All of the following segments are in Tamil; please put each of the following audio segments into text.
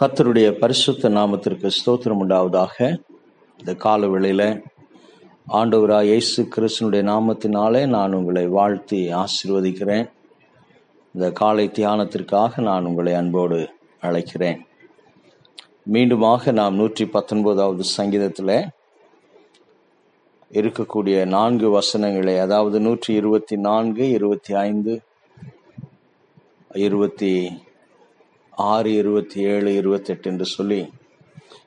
கர்த்தருடைய பரிசுத்த நாமத்திற்கு ஸ்தோத்திரம் உண்டாவதாக. இந்த கால வேளையில் ஆண்டவராக இயேசு கிறிஸ்தனுடைய நாமத்தினாலே நான் உங்களை வாழ்த்தி ஆசிர்வதிக்கிறேன். இந்த காலை தியானத்திற்காக நான் உங்களை அன்போடு அழைக்கிறேன். மீண்டுமாக நாம் நூற்றி பத்தொன்பதாவது சங்கீதத்தில் இருக்கக்கூடிய நான்கு வசனங்களை அதாவது நூற்றி இருபத்தி நான்கு இருபத்தி ஐந்து இருபத்தி ஆறு இருபத்தி ஏழு இருபத்தெட்டு என்று சொல்லி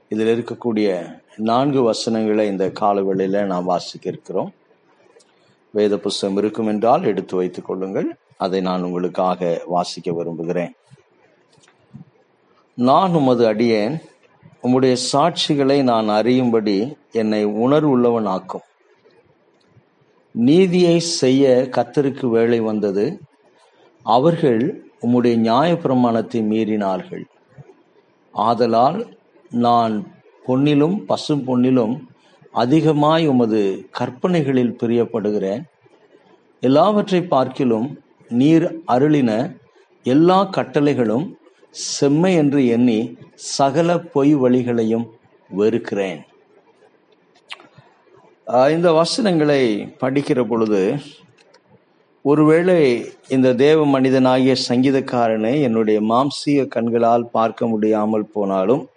இதில் இருக்கக்கூடிய நான்கு வசனங்களை இந்த காலவெளியில் நாம் வாசிக்க இருக்கிறோம் வேத புஸ்தகம் இருக்கும் என்றால் எடுத்து வைத்துக் கொள்ளுங்கள். அதை நான் உங்களுக்காக வாசிக்க விரும்புகிறேன். நான் உமது அடியேன் உம்முடைய சாட்சிகளை நான் அறியும்படி என்னை உணர்வுள்ளவனாக்கும். நீதியை செய்ய கத்தருக்கு வேலை வந்தது. அவர்கள் உம்முடைய நியாய பிரமாணத்தை மீறினார்கள். ஆதலால் நான் பொன்னிலும் பசும் பொன்னிலும் அதிகமாய் உமது கற்பனைகளில் பிரியப்படுகிறேன். எல்லாவற்றை பார்க்கிலும் நீர் அருளின எல்லா கட்டளைகளும் செம்மை என்று எண்ணி சகல பொய் வழிகளையும் வெறுக்கிறேன். இந்த வசனங்களை படிக்கிற பொழுது ஒருவேளை இந்த தேவ மனிதனாகிய சங்கீதக்காரனை என்னுடைய மாம்சீக கண்களால் பார்க்க முடியாமல் போனாலும்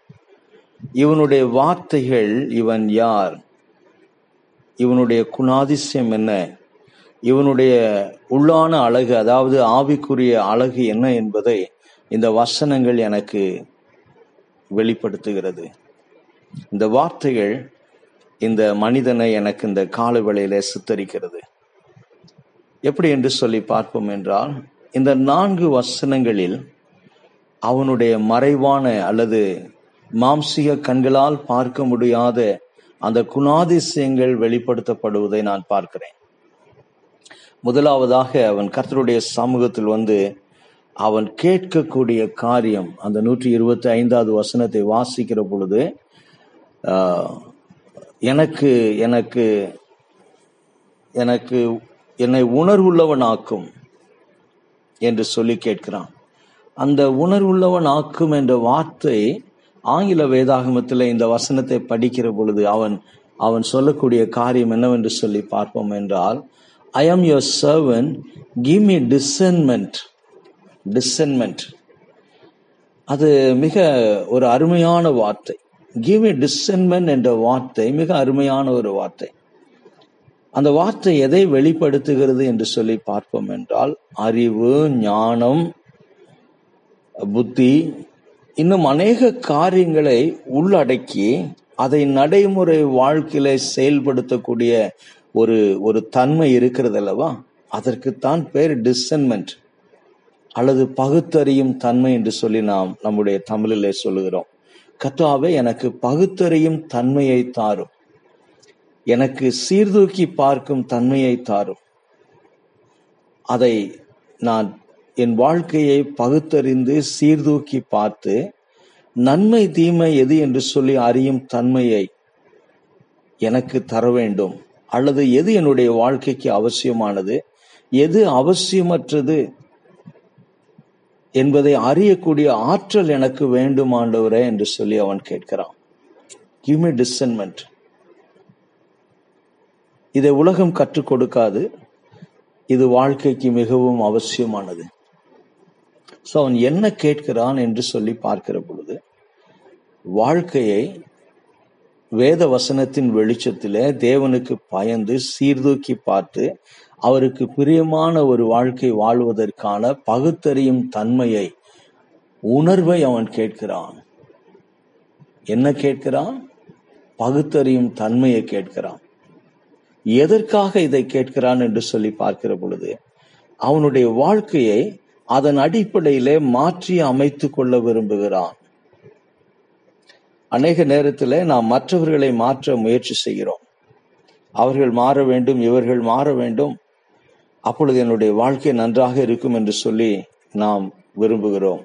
இவனுடைய வார்த்தைகள் இவன் யார்? இவனுடைய குணாதிசயம் என்ன? இவனுடைய உள்ளான அழகு அதாவது ஆவிக்குரிய அழகு என்ன என்பதை இந்த வசனங்கள் எனக்கு வெளிப்படுத்துகிறது. இந்த வார்த்தைகள் இந்த மனிதனை எனக்கு இந்த காலவேளையில சித்தரிக்கிறது. எப்படி என்று சொல்லி பார்ப்போம் என்றால் இந்த நான்கு வசனங்களில் அவனுடைய மறைவான அல்லது மாம்சிக கண்களால் பார்க்க முடியாத அந்த குணாதிசயங்கள் வெளிப்படுத்தப்படுவதை நான் பார்க்கிறேன். முதலாவதாக அவன் கர்த்தருடைய சமூகத்தில் வந்து அவன் கேட்கக்கூடிய காரியம் அந்த நூற்றி இருபத்தி ஐந்தாவது வசனத்தை வாசிக்கிற பொழுது எனக்கு எனக்கு எனக்கு என்னை உணர்வுள்ளவனாக்கும் என்று சொல்லி கேட்கிறான். அந்த உணர்வுள்ளவன் ஆக்கும் என்ற வார்த்தை ஆங்கில வேதாகமத்தில் இந்த வசனத்தை படிக்கிற பொழுது அவன் அவன் சொல்லக்கூடிய காரியம் என்னவென்று சொல்லி பார்ப்போம் என்றால் I am your servant give me discernment discernment அது மிக ஒரு அருமையான வார்த்தை. கிவ் மீ டிசன்மெண்ட் என்ற வார்த்தை மிக அருமையான ஒரு வார்த்தை. அந்த வார்த்தை எதை வெளிப்படுத்துகிறது என்று சொல்லி பார்ப்போம் என்றால் அறிவு ஞானம் புத்தி இன்னும் அநேக காரியங்களை உள்ளடக்கி அதை நடைமுறை வாழ்க்கையில செயல்படுத்தக்கூடிய ஒரு ஒரு தன்மை இருக்கிறது அல்லவா? அதற்குத்தான் பேர் டிசன்மெண்ட் அல்லது பகுத்தறியும் தன்மை என்று சொல்லி நாம் நம்முடைய தமிழிலே சொல்லுகிறோம். கத்தாவே எனக்கு பகுத்தறியும் தன்மையை தாரும். எனக்கு சீர்தூக்கி பார்க்கும் தன்மையை தாரும். அதை நான் என் வாழ்க்கையை பகுத்தறிந்து சீர்தூக்கி பார்த்து நன்மை தீமை எது என்று சொல்லி அறியும் தன்மையை எனக்கு தர வேண்டும். அல்லது எது என்னுடைய வாழ்க்கைக்கு அவசியமானது? எது அவசியமற்றது? என்பதை அறியக்கூடிய ஆற்றல் எனக்கு வேண்டுமாண்டவரே என்று சொல்லி அவன் கேட்கிறான். கிவ் மீ டிசன்மெண்ட் இதை உலகம் கற்றுக் கொடுக்காது. இது வாழ்க்கைக்கு மிகவும் அவசியமானது. ஸோ அவன் என்ன கேட்கிறான் என்று சொல்லி பார்க்கிற பொழுது வாழ்க்கையை வேத வசனத்தின் வெளிச்சத்தில் தேவனுக்கு பயந்து சீர்தூக்கி பார்த்து அவருக்கு பிரியமான ஒரு வாழ்க்கை வாழ்வதற்கான பகுத்தறியும் தன்மையை உணர்வை அவன் கேட்கிறான். என்ன கேட்கிறான்? பகுத்தறியும் தன்மையை கேட்கிறான். எதற்காக இதை கேட்கிறான் என்று சொல்லி பார்க்கிற பொழுது அவனுடைய வாழ்க்கையை அதன் அடிப்படையிலே மாற்றி அமைத்துக் கொள்ள விரும்புகிறான். அநேக நேரத்தில் நாம் மற்றவர்களை மாற்ற முயற்சி செய்கிறோம். அவர்கள் மாற வேண்டும் இவர்கள் மாற வேண்டும். அப்பொழுது என்னுடைய வாழ்க்கை நன்றாக இருக்கும் என்று சொல்லி நாம் விரும்புகிறோம்.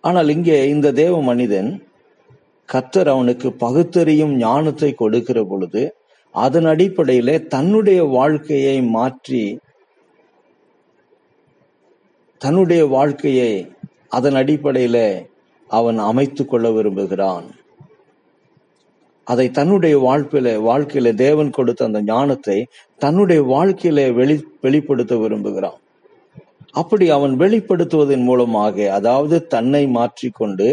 ஆனால் இங்கே இந்த தேவ மனிதன் கத்தர் அவனுக்கு பகுத்தறியும் ஞானத்தை கொடுக்கிற பொழுது அதன் அடிப்படையிலே தன்னுடைய வாழ்க்கையை மாற்றி தன்னுடைய வாழ்க்கையை அதன் அடிப்படையில அவன் அமைத்துக் கொள்ள விரும்புகிறான். அதை தன்னுடைய வாழ்க்கையில வாழ்க்கையில தேவன் கொடுத்த அந்த ஞானத்தை தன்னுடைய வாழ்க்கையில வெளி வெளிப்படுத்த விரும்புகிறான். அப்படி அவன் வெளிப்படுத்துவதன் மூலமாக அதாவது தன்னை மாற்றிக்கொண்டு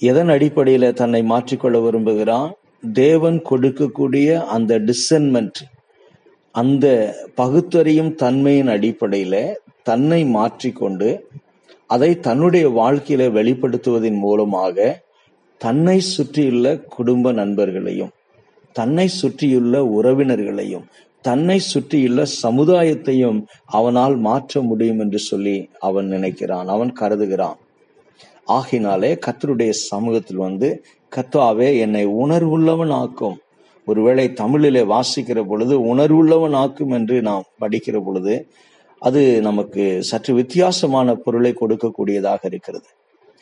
எதன் அடிப்படையில தன்னை மாற்றிக்கொள்ள விரும்புகிறான்? தேவன் கொடுக்கக்கூடிய அந்த டிசன்மெண்ட் அந்த பகுத்தறியும் தன்மையின் அடிப்படையில தன்னை மாற்றிக்கொண்டு அதை தன்னுடைய வாழ்க்கையில வெளிப்படுத்துவதன் மூலமாக தன்னை சுற்றியுள்ள குடும்ப நண்பர்களையும் தன்னை சுற்றியுள்ள உறவினர்களையும் தன்னை சுற்றியுள்ள சமுதாயத்தையும் அவனால் மாற்ற முடியும் என்று சொல்லி அவன் நினைக்கிறான் அவன் கருதுகிறான். ஆகினாலே கத்தருடைய சமூகத்தில் வந்து கத்தாவே என்னை உணர்வுள்ளவன் ஆக்கும் ஒருவேளை தமிழிலே வாசிக்கிற பொழுது உணர்வுள்ளவன் ஆக்கும் என்று நாம் படிக்கிற பொழுது அது நமக்கு சற்று வித்தியாசமான பொருளை கொடுக்கக்கூடியதாக இருக்கிறது.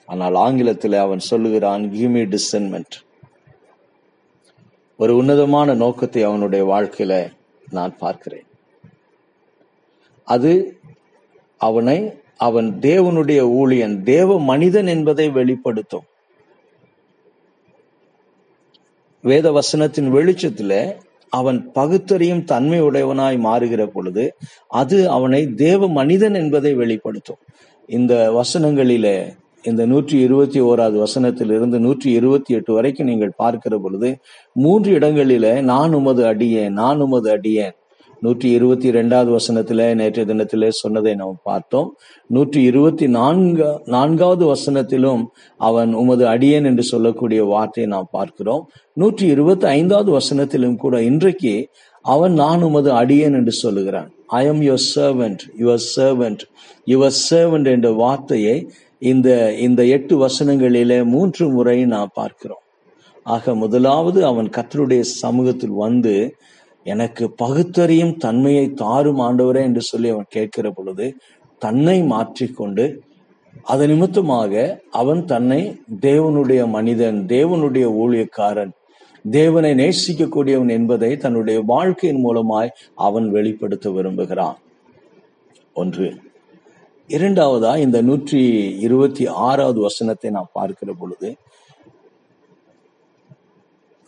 ஆனால் ஆங்கிலத்தில் அவன் சொல்லுகிறான் கிமி டிசன்மெண்ட் ஒரு உன்னதமான நோக்கத்தை அவனுடைய வாழ்க்கையில நான் பார்க்கிறேன். அது அவனை அவன் தேவனுடைய ஊழியன் தேவ மனிதன் என்பதை வெளிப்படுத்தும். வேத வசனத்தின் வெளிச்சத்துல அவன் பகுத்தறியும் தன்மை உடையவனாய் மாறுகிற பொழுது அது அவனை தேவ மனிதன் என்பதை வெளிப்படுத்தும். இந்த வசனங்களிலே இந்த நூற்றி இருபத்தி ஓராவது வசனத்திலிருந்து நூற்றி இருபத்தி எட்டு வரைக்கும் நீங்கள் பார்க்கிற பொழுது மூன்று இடங்களில நான் உமது அடியேன் நான் உமது அடியேன் நூற்றி இருபத்தி ரெண்டாவது வசனத்துல நேற்றைய தினத்திலே சொன்னதை நாம் பார்த்தோம். நூற்றி இருபத்தி நான்கு நான்காவது வசனத்திலும் அவன் உமது அடியேன் என்று சொல்லக்கூடிய வார்த்தையை நாம் பார்க்கிறோம். நூற்றி இருபத்தி ஐந்தாவது வசனத்திலும் கூட இன்றைக்கு அவன் நான் உமது அடியேன் என்று சொல்லுகிறான். I am your servant your servant your servant என்ற வார்த்தையை இந்த இந்த எட்டு வசனங்களிலே மூன்று முறை நாம் பார்க்கிறோம். ஆக முதலாவது அவன் கத்தருடைய சமூகத்தில் வந்து எனக்கு பகுத்தறியும் தன்மையை தாரும் ஆண்டவரே என்று சொல்லி அவன் கேட்கிற பொழுது தன்னை மாற்றிக்கொண்டு அது நிமித்தமாக அவன் தன்னை தேவனுடைய மனிதன் தேவனுடைய ஊழியக்காரன் தேவனை நேசிக்கக்கூடியவன் என்பதை தன்னுடைய வாழ்க்கையின் மூலமாய் அவன் வெளிப்படுத்த விரும்புகிறான். ஒன்று. இரண்டாவதா இந்த நூற்றி இருபத்தி ஆறாவது வசனத்தை நாம் பார்க்கிற பொழுது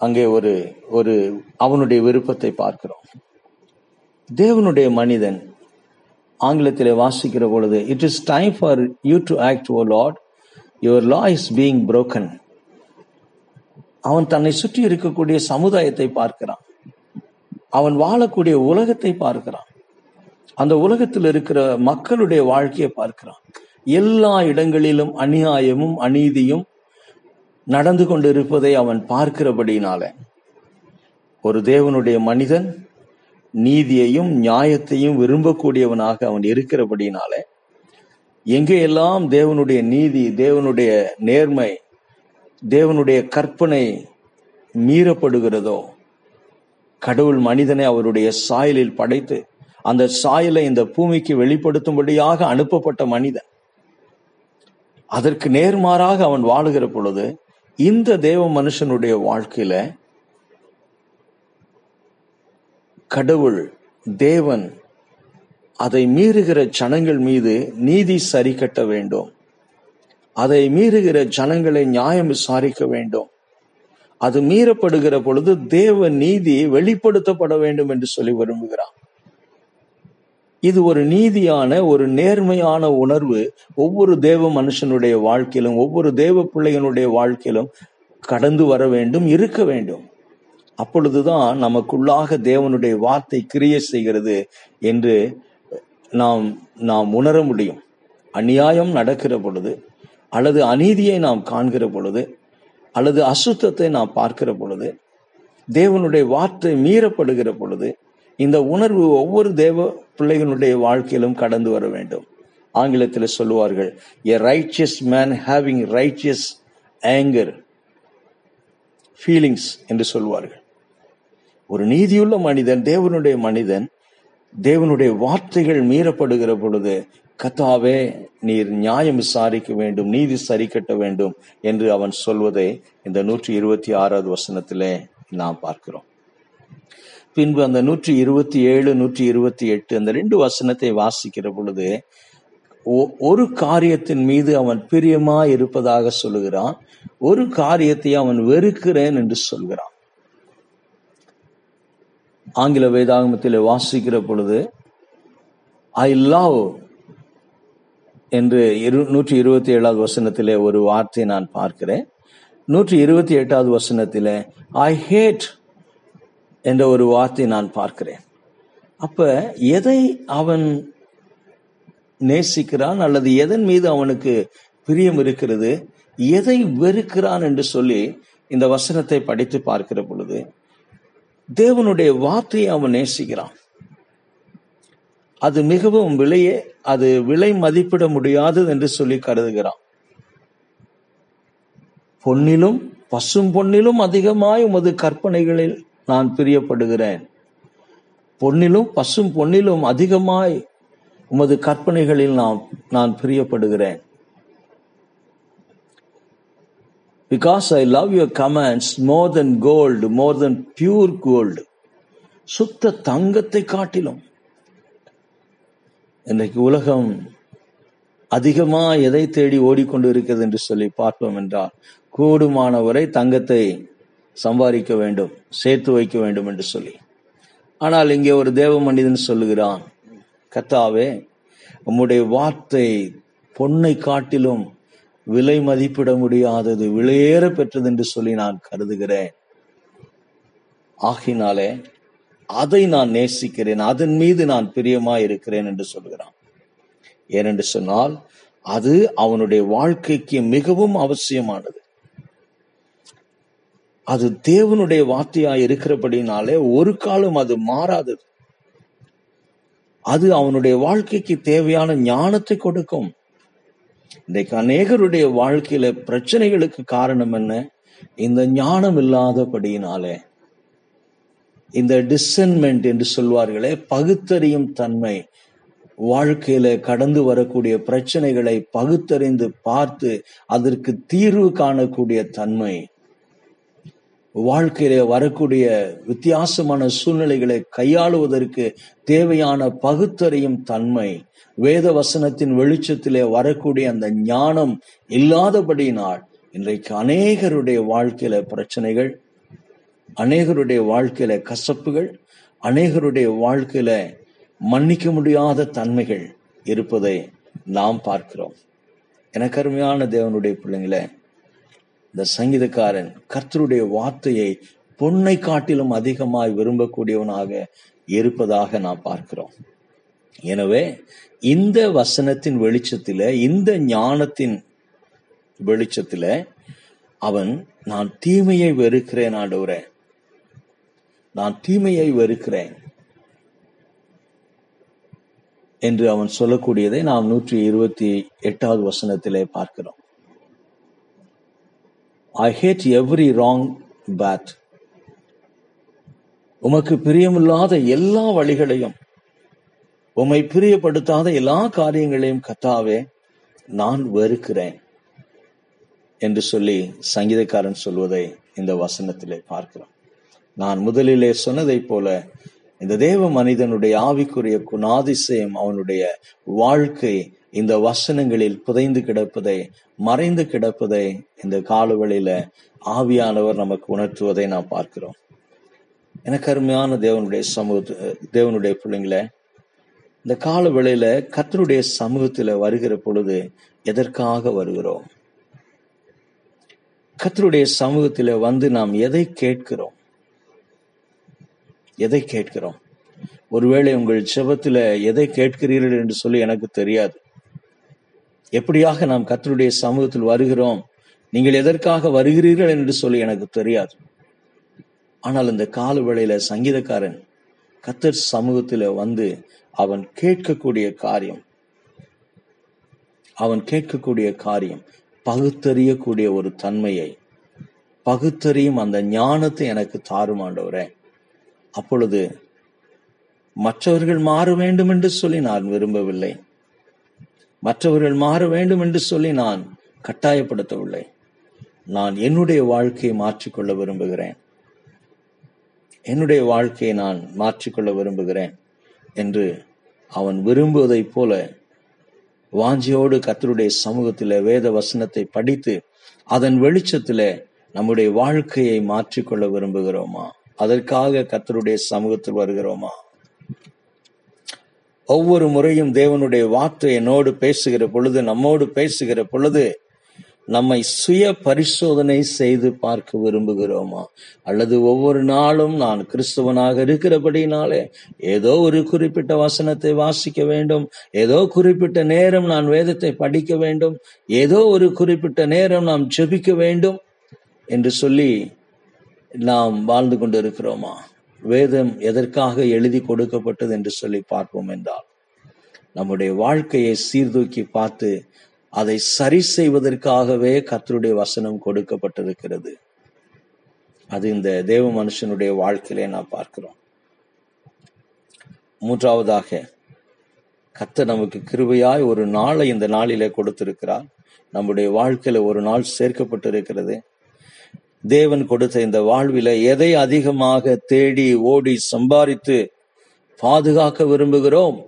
அங்கே ஒரு ஒரு அவனுடைய விருப்பத்தை பார்க்கிறோம். தேவனுடைய மனிதன் ஆங்கிலத்திலே வாசிக்கிற பொழுது it is time for you to act O Lord your law is being broken அவன் தன்னை சுற்றி இருக்கக்கூடிய சமுதாயத்தை பார்க்கிறான். அவன் வாழக்கூடிய உலகத்தை பார்க்கிறான். அந்த உலகத்தில் இருக்கிற மக்களுடைய வாழ்க்கையை பார்க்கிறான். எல்லா இடங்களிலும் அநியாயமும் அநீதியும் நடந்து கொண்டிருப்பதை அவன் பார்க்கிறபடினால ஒரு தேவனுடைய மனிதன் நீதியையும் நியாயத்தையும் விரும்பக்கூடியவனாக அவன் இருக்கிறபடினால எங்கெல்லாம் தேவனுடைய நீதி தேவனுடைய நேர்மை தேவனுடைய கற்பனை மீறப்படுகிறதோ கடவுள் மனிதனை அவருடைய சாயலில் படைத்து அந்த சாயலை இந்த பூமிக்கு வெளிப்படுத்தும்படியாக அனுப்பப்பட்ட மனிதன் அதற்கு நேர்மாறாக அவன் வாழுகிற பொழுது இந்த தேவ மனுஷனுடைய வாழ்க்கையில கடவுள் தேவன் அதை மீறுகிற ஜனங்கள் மீது நீதி சரி கட்ட வேண்டும். அதை மீறுகிற ஜனங்களை நியாயம் விசாரிக்க வேண்டும். அது மீறப்படுகிற பொழுது தேவ நீதி வெளிப்படுத்தப்பட வேண்டும் என்று சொல்லி விரும்புகிறான். இது ஒரு நீதியான ஒரு நேர்மையான உணர்வு ஒவ்வொரு தேவ மனுஷனுடைய வாழ்க்கையிலும் ஒவ்வொரு தேவ பிள்ளைகளுடைய வாழ்க்கையிலும் கடந்து வர வேண்டும் இருக்க வேண்டும். அப்பொழுதுதான் நமக்குள்ளாக தேவனுடைய வார்த்தை கிரிய செய்கிறது என்று நாம் நாம் உணர முடியும். அநியாயம் நடக்கிற பொழுது அல்லது அநீதியை நாம் காண்கிற பொழுது அல்லது அசுத்தத்தை நாம் பார்க்கிற பொழுது தேவனுடைய வார்த்தை மீறப்படுகிற பொழுது இந்த உணர்வு ஒவ்வொரு தேவ பிள்ளைகளுடைய வாழ்க்கையிலும் கடந்து வர வேண்டும். ஆங்கிலத்தில் சொல்லுவார்கள் a righteous man having righteous anger feelings என்று சொல்வார்கள். ஒரு நீதியுள்ள மனிதன் தேவனுடைய மனிதன் தேவனுடைய வார்த்தைகள் மீறப்படுகிற பொழுது கத்தாவே நீர் நியாயம் விசாரிக்க வேண்டும் நீதி சரி கட்ட வேண்டும் என்று அவன் சொல்வதை இந்த நூற்றி இருபத்தி ஆறாவது வசனத்திலே நாம் பார்க்கிறோம். பின்பு அந்த நூற்றி இருபத்தி ஏழு நூற்றி இருபத்தி எட்டு அந்த ரெண்டு வசனத்தை வாசிக்கிற பொழுது ஒ- ஒரு காரியத்தின் மீது அவன் பிரியமா இருப்பதாக சொல்லுகிறான். ஒரு காரியத்தை அவன் வெறுக்கிறேன் என்று சொல்கிறான் ஆங்கில வேதாகமத்தில் வாசிக்கிற பொழுது ஐ லவ் என்று இரு நூற்றி இருபத்தி ஏழாவது வசனத்திலே ஒரு வார்த்தையை நான் பார்க்கிறேன். நூற்றி இருபத்தி எட்டாவது வசனத்திலே ஐ ஹேட் என்ற ஒரு வார்த்தை நான் பார்க்கிறேன். அப்ப எதை அவன் நேசிக்கிறான் அல்லது எதன் மீது அவனுக்கு பிரியம் இருக்கிறது? எதை வெறுக்கிறான் என்று சொல்லி இந்த வசனத்தை படித்து பார்க்கிற பொழுது தேவனுடைய வார்த்தையை அவன் நேசிக்கிறான். அது மிகவும் விலையே அது விலை மதிப்பிட முடியாதது என்று சொல்லி கருதுகிறான். பொன்னிலும் பசும் பொன்னிலும் அதிகமாய் உமது கற்பனைகளில் நான் பிரியப்படுகிறேன். பொன்னிலும் பசும் பொன்னிலும் அதிகமாய் உமது கற்பனைகளில் நான் நான் பிரியப்படுகிறேன். Because I love your commands more than gold more than pure gold சுத்த தங்கத்தை காட்டிலும். இன்றைக்கு உலகம் அதிகமா எதை தேடி ஓடிக்கொண்டு இருக்கிறது என்று சொல்லி பார்ப்போம் என்றால் கூடுமானவரை தங்கத்தை சம்பாதிக்க வேண்டும் சேர்த்து வைக்க வேண்டும் என்று சொல்லி. ஆனால் இங்கே ஒரு தேவ மனிதன் சொல்லுகிறான் கத்தாவே உம்முடைய வார்த்தை பொன்னை காட்டிலும் விலை மதிப்பிட முடியாதது விலையேற பெற்றது என்று சொல்லி நான் கருதுகிறேன். ஆகினாலே அதை நான் நேசிக்கிறேன் அதன் மீது நான் பிரியமா இருக்கிறேன் என்று சொல்கிறான் ஏனென்று சொன்னால் அது அவனுடைய வாழ்க்கைக்கு மிகவும் அவசியமானது. அது தேவனுடைய வார்த்தையா இருக்கிறபடினாலே ஒரு காலம் அது மாறாது. அது அவனுடைய வாழ்க்கைக்கு தேவையான ஞானத்தை கொடுக்கும். இன்றைக்கு அநேகருடைய வாழ்க்கையில பிரச்சனைகளுக்கு காரணம் என்ன? இந்த ஞானம் இல்லாதபடியினாலே இந்த டிசன்மெண்ட் என்று சொல்வார்களே பகுத்தறியும் தன்மை. வாழ்க்கையில கடந்து வரக்கூடிய பிரச்சனைகளை பகுத்தறிந்து பார்த்து அதற்கு தீர்வு காணக்கூடிய தன்மை. வாழ்க்கையில வரக்கூடிய வித்தியாசமான சூழ்நிலைகளை கையாளுவதற்கு தேவையான பகுத்தறியும் தன்மை வேத வசனத்தின் வெளிச்சத்திலே வரக்கூடிய அந்த ஞானம் இல்லாதபடியினால் இன்றைக்கு அநேகருடைய வாழ்க்கையில பிரச்சனைகள் அநேகருடைய வாழ்க்கையில கசப்புகள் அநேகருடைய வாழ்க்கையில மன்னிக்க முடியாத தன்மைகள் இருப்பதை நாம் பார்க்கிறோம். எனக்கு அருமையான தேவனுடைய பிள்ளைங்களை இந்த சங்கீதக்காரன் கர்த்தருடைய வார்த்தையை பொன்னை காட்டிலும் அதிகமாய் விரும்பக்கூடியவனாக இருப்பதாக நாம் பார்க்கிறோம். எனவே இந்த வசனத்தின் வெளிச்சத்தில இந்த ஞானத்தின் வெளிச்சத்தில அவன் நான் தீமையை வெறுக்கிறேன் ஆண்டவரே நான் தீமையை வெறுக்கிறேன் என்று அவன் சொல்லக்கூடியதை நாம் நூற்றி இருபத்தி எட்டாவது வசனத்திலே பார்க்கிறோம். I hate every wrong path உமக்கு பிரியமில்லாத எல்லா வழிகளையும் உம்மை பிரியப்படுத்தாத எல்லா காரியங்களையும் கத்தாவே நான் வெறுக்கிறேன் என்று சொல்லி சங்கீதக்காரன் சொல்வதை இந்த வசனத்திலே பார்க்கிறோம். நான் முதலிலே சொன்னதைப் போல இந்த தேவ மனிதனுடைய ஆவிக்குரிய குணாதிசயம் அவனுடைய வாழ்க்கை இந்த வசனங்களில் புதைந்து கிடப்பதை மறைந்து கிடப்பதை இந்த காலவழியில ஆவியானவர் நமக்கு உணர்த்துவதை நாம் பார்க்கிறோம். எனக்கு அருமையான தேவனுடைய சமூக தேவனுடைய பிள்ளைங்கள இந்த கால வேளையில கத்தருடைய சமூகத்துல வருகிற பொழுது எதற்காக வருகிறோம்? கத்தருடைய சமூகத்துல வந்து நாம் எதை கேட்கிறோம்? எதை கேட்கிறோம்? ஒருவேளை உங்கள் செபத்துல எதை கேட்கிறீர்கள் என்று சொல்லி எனக்கு தெரியாது. எப்படியாக நாம் கத்தருடைய சமூகத்தில் வருகிறோம்? நீங்கள் எதற்காக வருகிறீர்கள் என்று சொல்லி எனக்கு தெரியாது. ஆனால் இந்த கால வேளையில சங்கீதக்காரன் கத்தர் சமூகத்துல வந்து அவன் கேட்கக்கூடிய காரியம் அவன் கேட்கக்கூடிய காரியம் பகுத்தறியக்கூடிய ஒரு தன்மையை பகுத்தறியும் அந்த ஞானத்தை எனக்கு தாருமாண்டவரே அப்பொழுது மற்றவர்கள் மாற வேண்டும் என்று சொல்லி நான் விரும்பவில்லை. மற்றவர்கள் மாற வேண்டும் என்று சொல்லி நான் கட்டாயப்படுத்தவில்லை. நான் என்னுடைய வாழ்க்கையை மாற்றிக்கொள்ள விரும்புகிறேன். என்னுடைய வாழ்க்கையை நான் மாற்றிக்கொள்ள விரும்புகிறேன் என்று அவன் விரும்புவதைப் போல வாஞ்சியோடு கத்தருடைய சமூகத்திலே வேத வசனத்தை படித்து அதன் வெளிச்சத்திலே நம்முடைய வாழ்க்கையை மாற்றிக்கொள்ள விரும்புகிறோமா? அதற்காக கத்தருடைய சமூகத்தில் வருகிறோமா? ஒவ்வொரு முறையும் தேவனுடைய வார்த்தை என்னோடு பேசுகிற பொழுது நம்மோடு பேசுகிற பொழுது நம்மை சுய பரிசோதனை செய்து பார்க்க விரும்புகிறோமா? அல்லது ஒவ்வொரு நாளும் நான் கிறிஸ்துவனாக இருக்கிறபடினாலே ஏதோ ஒரு குறிப்பிட்ட வசனத்தை வாசிக்க வேண்டும் ஏதோ குறிப்பிட்ட நேரம் நான் வேதத்தை படிக்க வேண்டும் ஏதோ ஒரு குறிப்பிட்ட நேரம் நாம் ஜெபிக்க வேண்டும் என்று சொல்லி நாம் வாழ்ந்து கொண்டிருக்கிறோமா? வேதம் எதற்காக எழுதி கொடுக்கப்பட்டது என்று சொல்லி பார்ப்போம் என்றால் நம்முடைய வாழ்க்கையை சீர்தூக்கி பார்த்து அதை சரி செய்வதற்காகவே கத்தருடைய வசனம் கொடுக்கப்பட்டிருக்கிறது. அது இந்த தேவ மனுஷனுடைய வாழ்க்கையிலே நான் பார்க்கிறோம். மூன்றாவதாக கத்த நமக்கு கிருபையாய் ஒரு நாளை இந்த நாளிலே கொடுத்திருக்கிறார். நம்முடைய வாழ்க்கையில ஒரு நாள் சேர்க்கப்பட்டிருக்கிறது. தேவன் கொடுத்த இந்த வாழ்வில எதை அதிகமாக தேடி ஓடி சம்பாதித்து பாதுகாக்க விரும்புகிறோம்?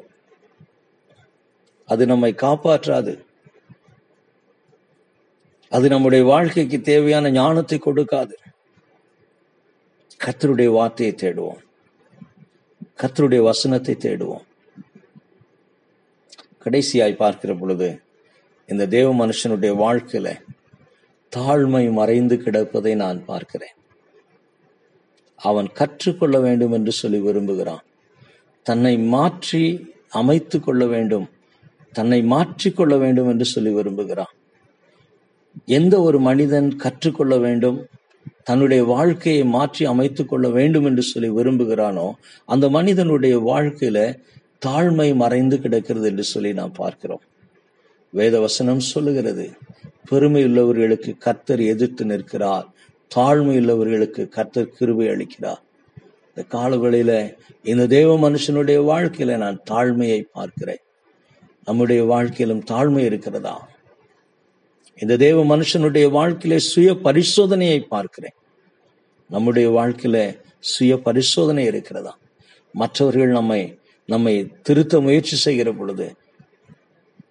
அது நம்மை காப்பாற்றாது. அது நம்முடைய வாழ்க்கைக்கு தேவையான ஞானத்தை கொடுக்காது. கத்தருடைய வார்த்தையை தேடுவோம். கத்தருடைய வசனத்தை தேடுவோம். கடைசியாய் பார்க்கிற பொழுது இந்த தேவ மனுஷனுடைய வாழ்க்கையில தாழ்மை மறைந்து கிடப்பதை நான் பார்க்கிறேன். அவன் கற்றுக்கொள்ள வேண்டும் என்று சொல்லி விரும்புகிறான். தன்னை மாற்றி அமைத்து கொள்ள வேண்டும். தன்னை மாற்றிக்கொள்ள வேண்டும் என்று சொல்லி விரும்புகிறான். எந்த ஒரு மனிதன் கற்றுக்கொள்ள வேண்டும் தன்னுடைய வாழ்க்கையை மாற்றி அமைத்துக் கொள்ள வேண்டும் என்று சொல்லி விரும்புகிறானோ அந்த மனிதனுடைய வாழ்க்கையில தாழ்மை மறைந்து கிடக்கிறது என்று சொல்லி நாம் பார்க்கிறோம். வேத வசனம் சொல்லுகிறது பெருமை உள்ளவர்களுக்கு கர்த்தர் எதிர்த்து நிற்கிறார். தாழ்மை உள்ளவர்களுக்கு கர்த்தர் கிருபை அளிக்கிறார். இந்த காலவெளியில இந்த தேவ மனுஷனுடைய வாழ்க்கையில நான் தாழ்மையை பார்க்கிறேன். நம்முடைய வாழ்க்கையிலும் தாழ்மை இருக்கிறதா? இந்த தேவ மனுஷனுடைய வாழ்க்கையில சுய பரிசோதனையை பார்க்கிறேன். நம்முடைய வாழ்க்கையில சுய பரிசோதனை இருக்கிறதா? மற்றவர்கள் நம்மை நம்மை திருத்த முயற்சி செய்கிற பொழுது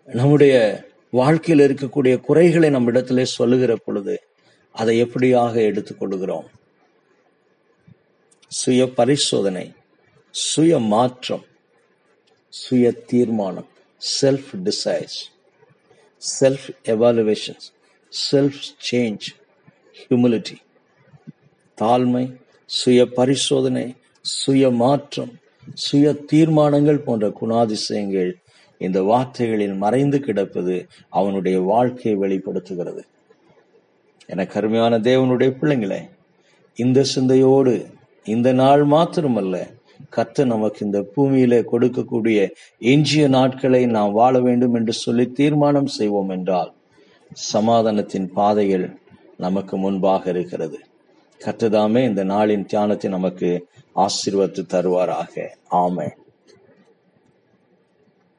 நம்முடைய வாழ்க்கையில் இருக்கக்கூடிய குறைகளை நம்மிடத்திலே சொல்லுகிற பொழுது அதை எப்படியாக எடுத்துக்கொள்கிறோம் சுய பரிசோதனை சுய மாற்றம் சுய தீர்மானம் self decides self evaluations self change humility தாழ்மை சுய பரிசோதனை சுய மாற்றம் சுய தீர்மானங்கள் போன்ற குணாதிசயங்கள் இந்த வார்த்தைகளில் மறைந்து கிடப்பது அவனுடைய வாழ்க்கையை வெளிப்படுத்துகிறது. என கருமையான தேவனுடைய பிள்ளைங்களே இந்த சிந்தையோடு இந்த நாள் மாத்திரமல்ல கத்து நமக்கு இந்த பூமியில கொடுக்கக்கூடிய எஞ்சிய நாட்களை நாம் வாழ வேண்டும் என்று சொல்லி தீர்மானம் செய்வோம் என்றால் சமாதானத்தின் பாதைகள் நமக்கு முன்பாக இருக்கிறது. கத்துதாமே இந்த நாளின் தியானத்தை நமக்கு ஆசீர்வத்து தருவாராக. ஆமை